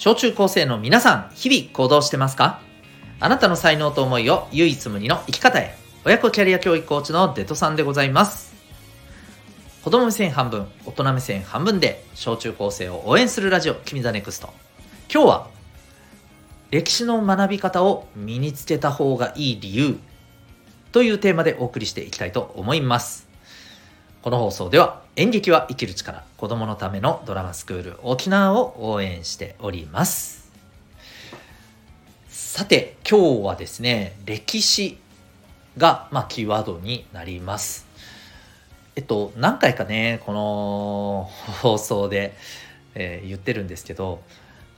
小中高生の皆さん、日々行動してますか？あなたの才能と思いを唯一無二の生き方へ。親子キャリア教育コーチのデトさんでございます。子供目線半分、大人目線半分で、小中高生を応援するラジオ、君 the next。今日は、歴史の学び方を身につけた方がいい理由というテーマでお送りしていきたいと思います。この放送では演劇は生きる力子供のためのドラマスクール沖縄を応援しております。さて今日はですね歴史が、まあ、キーワードになります。えっと何回かねこの放送で、えー、言ってるんですけど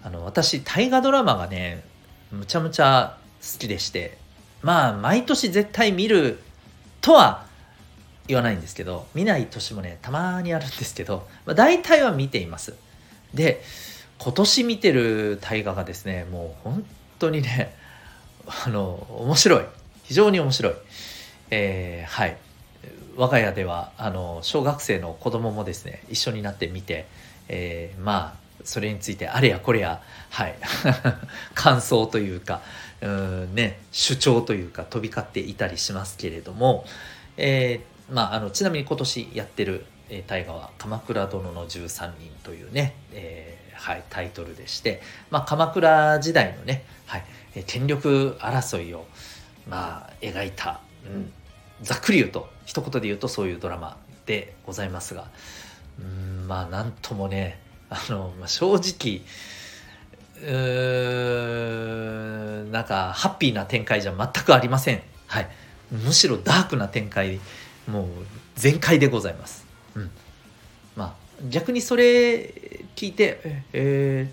あの私大河ドラマがねむちゃむちゃ好きでしてまあ毎年絶対見るとは言わないんですけど見ない年もねたまにあるんですけど、まあ、大体は見ています。で今年見てる大河がですねもう本当にね あの面白い。非常に面白い。えー、はい。我が家ではあの小学生の子供もですね一緒になって見て、えー、まあそれについてあれやこれやはい。感想というかうんね主張というか飛び交っていたりしますけれども、えー、まあ、あのちなみに今年やってる、えー、大河は「鎌倉殿の13人」というね、えー、はい、タイトルでして、まあ、鎌倉時代のね、はい、権力争いを、まあ、描いた、うん、ざっくり言うと一言で言うとそういうドラマでございますがうんまあなんともねあの、まあ、正直うーんなんかハッピーな展開じゃ全くありません。はい、むしろダークな展開もう全開でございます。うん、まあ逆にそれ聞いてえ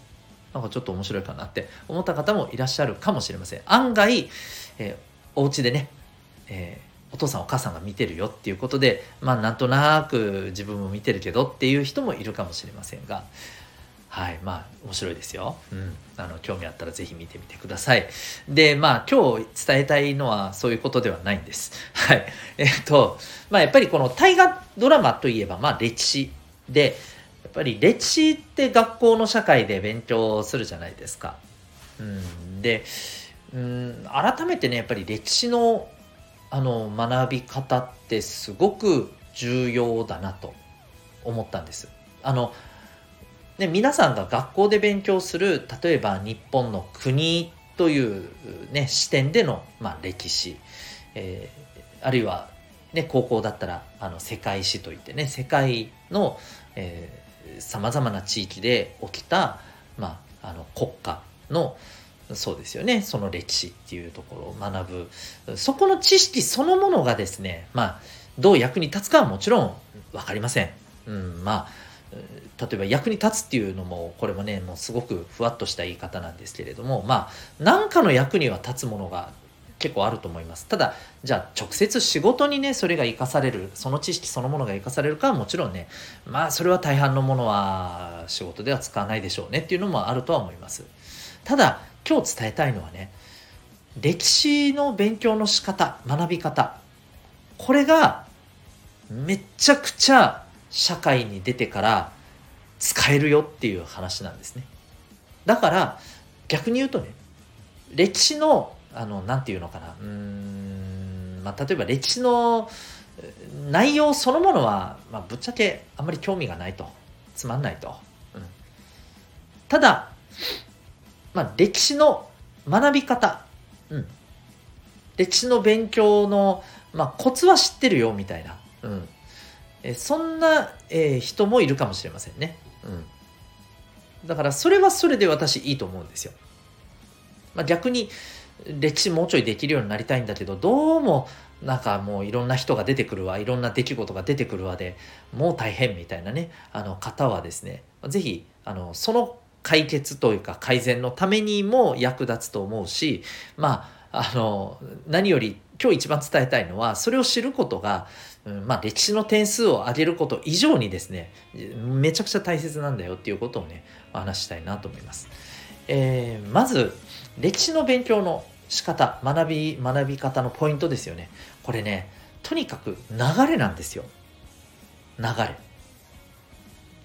ー、なんかちょっと面白いかなって思った方もいらっしゃるかもしれません。案外、えー、お家でね、えー、お父さんお母さんが見てるよっていうことでまあなんとなく自分も見てるけどっていう人もいるかもしれませんがはいまあ面白いですよ、うん、あの興味あったら是非見てみてください。でまあ今日伝えたいのはそういうことではないんです。はい。えっとまあやっぱりこの大河ドラマといえばまあ歴史でやっぱり歴史って学校の社会で勉強するじゃないですか、うん、で、うん、改めてねやっぱり歴史のあの学び方ってすごく重要だなと思ったんです。あので皆さんが学校で勉強する例えば日本の国という、ね、視点での、まあ、歴史、えー、あるいは、ね、高校だったらあの世界史といってね世界のさまざまな地域で起きた、まあ、あの国家のそうですよねその歴史っていうところを学ぶそこの知識そのものがですねまあどう役に立つかはもちろん分かりません。うん、まあ例えば役に立つっていうのもこれもねもうすごくふわっとした言い方なんですけれどもまあ何かの役には立つものが結構あると思います。ただじゃあ直接仕事にねそれが生かされるその知識そのものが生かされるかはもちろんねまあそれは大半のものは仕事では使わないでしょうねっていうのもあるとは思います。ただ今日伝えたいのはね歴史の勉強の仕方学び方これがめちゃくちゃ社会に出てから使えるよっていう話なんですね。だから逆に言うとね歴史のあのなんていうのかなうん、まあ、例えば歴史の内容そのものは、まあ、ぶっちゃけあんまり興味がないとつまんないと。うん、ただ、まあ、歴史の学び方、うん、歴史の勉強の、まあ、コツは知ってるよみたいな、うん、えそんな、えー、人もいるかもしれませんね。うん。だからそれはそれで私いいと思うんですよ。まあ、逆に歴史もうちょいできるようになりたいんだけどどうもなんかもういろんな人が出てくるわいろんな出来事が出てくるわでもう大変みたいなねあの方はですね是非その解決というか改善のためにも役立つと思うしまああの何より今日一番伝えたいのはそれを知ることがうん、まあ歴史の点数を上げること以上にですねめちゃくちゃ大切なんだよっていうことをね話したいなと思います。えー、まず歴史の勉強の仕方学び学び方のポイントですよね。これねとにかく流れなんですよ。流れ。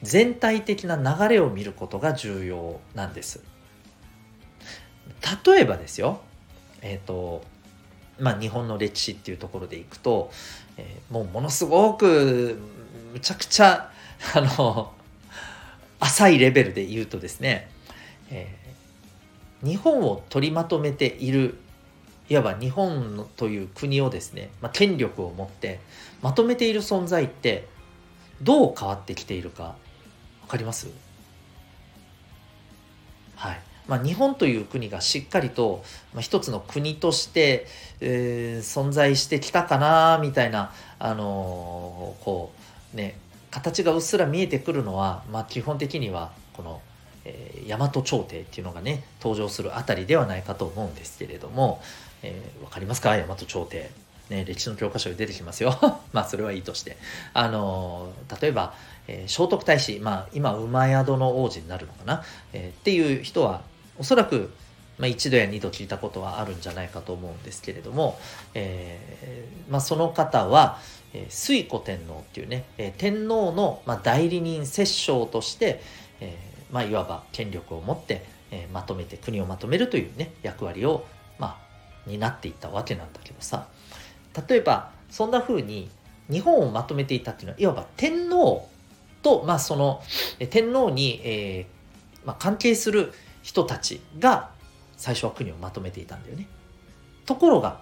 全体的な流れを見ることが重要なんです。例えばですよえっ、ー、とまあ日本の歴史っていうところでいくと、えー、もうものすごくむちゃくちゃあの浅いレベルで言うとですね、えー、日本を取りまとめているいわば日本という国をですね、まあ、権力を持ってまとめている存在ってどう変わってきているか分かります？はい。まあ、日本という国がしっかりと、まあ、一つの国として、えー、存在してきたかなみたいな、あのー、こうね形がうっすら見えてくるのは、まあ、基本的にはこの、えー、大和朝廷っていうのがね登場するあたりではないかと思うんですけれども、えー、分かりますか？大和朝廷。ね、歴史の教科書に出てきますよ。まあそれはいいとして。あの例えば、えー、聖徳太子、まあ今馬宿の王子になるのかな、えー、っていう人はおそらく、まあ、一度や二度聞いたことはあるんじゃないかと思うんですけれども、えーまあ、その方は、えー、推古天皇っていうね、えー、天皇の、まあ、代理人摂政として、えーまあ、いわば権力を持って、えー、まとめて国をまとめるというね役割を、まあ、担っていったわけなんだけどさ。例えばそんな風に日本をまとめていたっていうのはいわば天皇と、まあ、その天皇に、えーまあ、関係する人たちが最初は国をまとめていたんだよね。ところが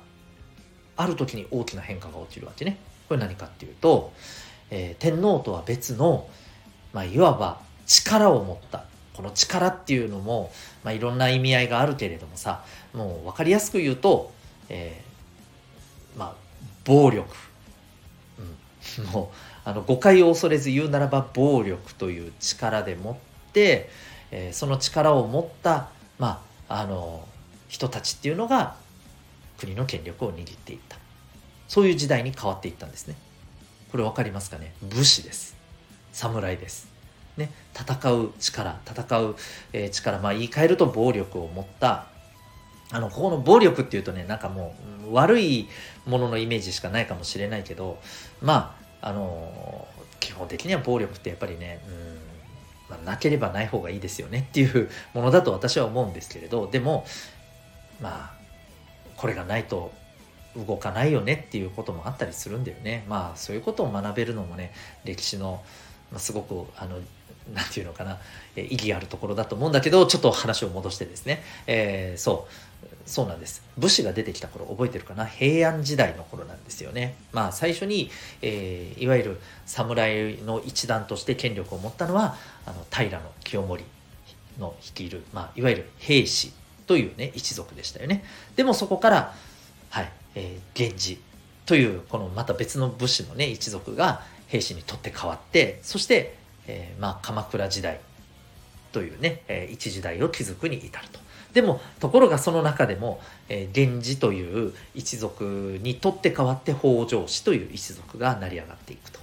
ある時に大きな変化が起きるわけね。これ何かっていうと、えー、天皇とは別の、まあ、いわば力を持ったこの力っていうのも、まあ、いろんな意味合いがあるけれどもさもう分かりやすく言うと、えー、まあ暴力、うん、もうあの誤解を恐れず言うならば暴力という力でもって、えー、その力を持った、まあ、あの人たちっていうのが国の権力を握っていった。そういう時代に変わっていったんですね。これ分かりますかね？武士です。侍です。ね、戦う力戦う、えー、力まあ言い換えると暴力を持った。あのここの暴力っていうとねなんかもう悪いもののイメージしかないかもしれないけどまああの基本的には暴力ってやっぱりねうんまあ、なければない方がいいですよねっていうものだと私は思うんですけれどでもまあこれがないと動かないよねっていうこともあったりするんだよね。まあそういうことを学べるのもね歴史の、まあ、すごくあの何て言うのかな、え意義あるところだと思うんだけどちょっと話を戻してですね、えー、そう。そうなんです。武士が出てきた頃覚えてるかな？平安時代の頃なんですよね。まあ最初に、えー、いわゆる侍の一団として権力を持ったのはあの平清盛の率いる、まあ、いわゆる兵士というね一族でしたよね。でもそこからはい、えー、源氏というこのまた別の武士のね一族が兵士にとって変わってそして、えー、まあ鎌倉時代というね、えー、一時代を築くに至ると。でもところがその中でも、えー、源氏という一族にとって変わって北条氏という一族が成り上がっていくと。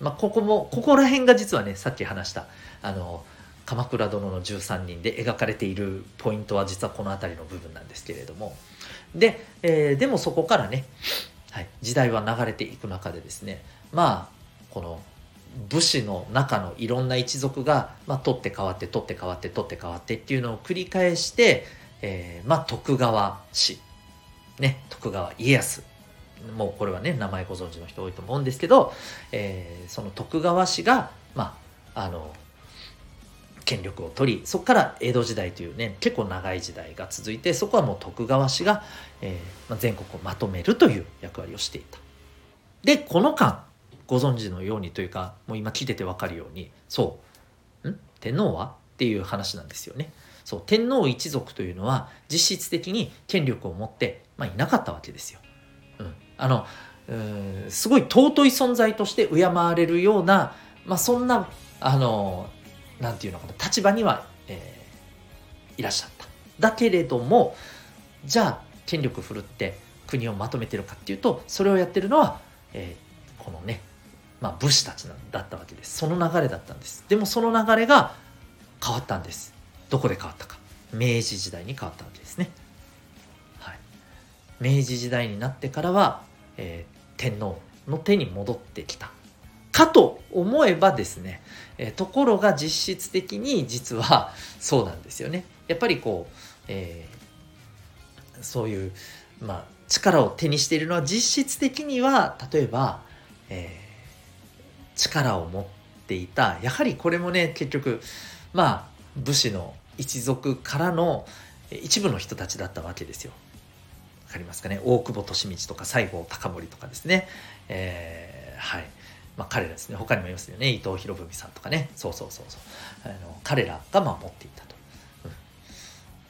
まあ、ここもここら辺が実はねさっき話したあの鎌倉殿の13人で描かれているポイントは実はこの辺りの部分なんですけれどもで、えー、でもそこからね、はい、時代は流れていく中でですねまあこの武士の中のいろんな一族が、まあ、取って変わって取って変わって取って変わってっていうのを繰り返して、えー、まあ徳川氏ね徳川家康もうこれはね名前ご存知の人多いと思うんですけど、えー、その徳川氏がまああの権力を取りそこから江戸時代というね結構長い時代が続いてそこはもう徳川氏が、えーまあ、全国をまとめるという役割をしていた。でこの間ご存知のようにというかもう今聞いてて分かるようにそうん？天皇は？っていう話なんですよね。そう天皇一族というのは実質的に権力を持って、まあ、いなかったわけですよ。うん、あのうんすごい尊い存在として敬われるような、まあ、そんなあのなんていうのかな立場には、えー、いらっしゃった。だけれどもじゃあ権力振るって国をまとめてるかっていうとそれをやってるのは、えー、このねまあ、武士たちだったわけです。その流れだったんです。でもその流れが変わったんです。どこで変わったか。明治時代に変わったわけですね、はい、明治時代になってからは、えー、天皇の手に戻ってきた。かと思えばですね、えー、ところが実質的に実はそうなんですよね。やっぱりこう、えそういう、まあ、力を手にしているのは実質的には例えば、えー、力を持っていた。やはりこれもね結局まあ武士の一族からの一部の人たちだったわけですよ。わかりますかね？大久保利通とか西郷隆盛とかですね、えー、はい。まあ、彼らですね。他にもいますよね。伊藤博文さんとかね。そうそうそうそう。あの彼らがまあ持っていたと。うん、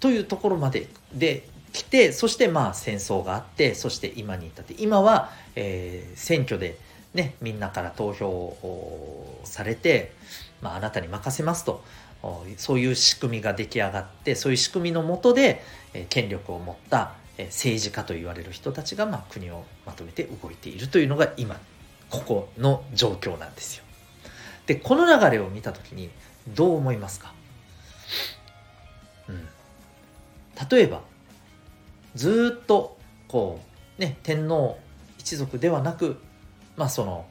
というところまでで来てそしてまあ戦争があってそして今に至って今は、えー、選挙で、ね、みんなから投票をされて、まあ、あなたに任せますと。そういう仕組みが出来上がってそういう仕組みのもとで、権力を持った、政治家と言われる人たちが、まあ、国をまとめて動いているというのが今ここの状況なんですよ。でこの流れを見た時にどう思いますか、うん、例えばずっとこうね天皇一族ではなくまあその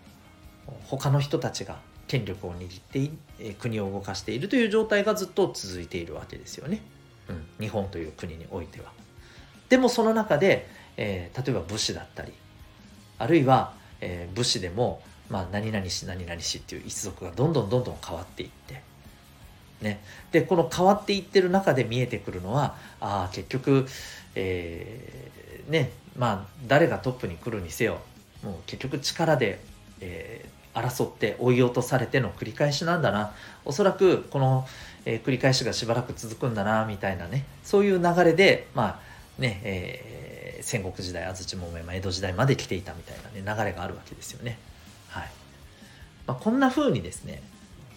他の人たちが権力を握って国を動かしているという状態がずっと続いているわけですよね、うん、日本という国においては。でもその中で、えー、例えば武士だったりあるいは、えー、武士でも、まあ、何々し何々しっていう一族がどんどんどんどん変わっていって。ね、でこの変わっていってる中で見えてくるのはあ結局、えー、ねまあ誰がトップに来るにせよもう結局力で、え争って追い落とされての繰り返しなんだなおそらくこの、えー、繰り返しがしばらく続くんだなみたいなねそういう流れでまあね、えー、戦国時代安土桃山江戸時代まで来ていたみたいな、ね、流れがあるわけですよね。はいまあ、こんな風にですね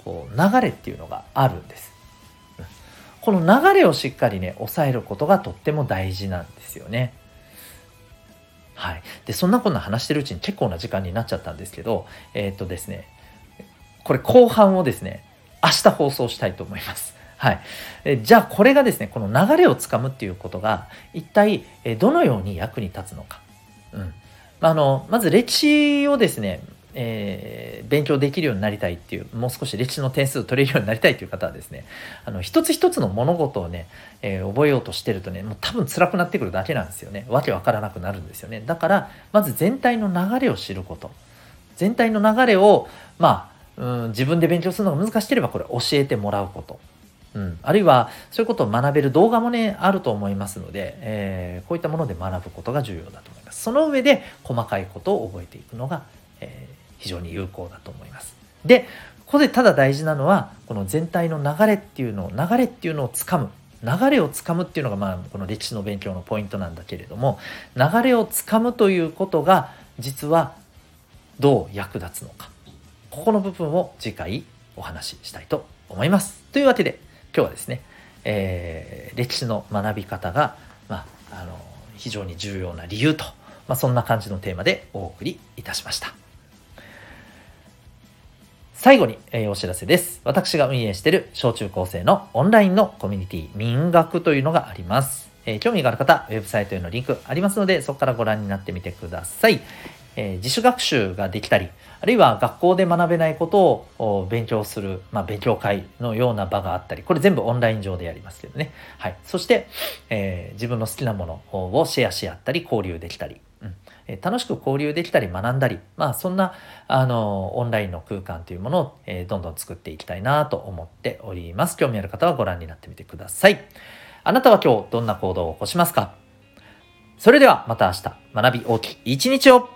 こう流れっていうのがあるんです。この流れをしっかりね抑えることがとっても大事なんですよね。はい。で、そんなこんな話してるうちに結構な時間になっちゃったんですけど、えー、っとですね、これ後半をですね、明日放送したいと思います。はい。えじゃあこれがですね、この流れをつかむっていうことが、一体どのように役に立つのか。うん。あの、まず歴史をですね、えー、勉強できるようになりたいっていうもう少し歴史の点数を取れるようになりたいという方はですねあの一つ一つの物事をね、えー、覚えようとしてるとねもう多分辛くなってくるだけなんですよね。わけわからなくなるんですよね。だからまず全体の流れを知ること。全体の流れをまあ、うん、自分で勉強するのが難しければこれ教えてもらうこと。うん、あるいはそういうことを学べる動画もねあると思いますので、えー、こういったもので学ぶことが重要だと思います。その上で細かいことを覚えていくのが、えー非常に有効だと思います。で、ここでただ大事なのは、この全体の流れっていうのを、流れっていうのをつかむ。流れをつかむっていうのが、まあ、この歴史の勉強のポイントなんだけれども、流れをつかむということが、実はどう役立つのか。ここの部分を次回お話ししたいと思います。というわけで、今日はですね、えー、歴史の学び方が、まあ、あの、非常に重要な理由と、まあ、そんな感じのテーマでお送りいたしました。最後に、えー、お知らせです。私が運営している小中高生のオンラインのコミュニティ民学というのがあります。えー、興味がある方、ウェブサイトへのリンクありますので、そこからご覧になってみてください。えー、自主学習ができたり、あるいは学校で学べないことを勉強する、まあ、勉強会のような場があったり、これ全部オンライン上でやりますけどね。はい。そして、えー、自分の好きなものをシェアし合ったり、交流できたり、え楽しく交流できたり学んだり、まあそんなあのオンラインの空間というものを、えどんどん作っていきたいなと思っております。興味ある方はご覧になってみてください。あなたは今日どんな行動を起こしますか？それではまた明日学び大きい一日を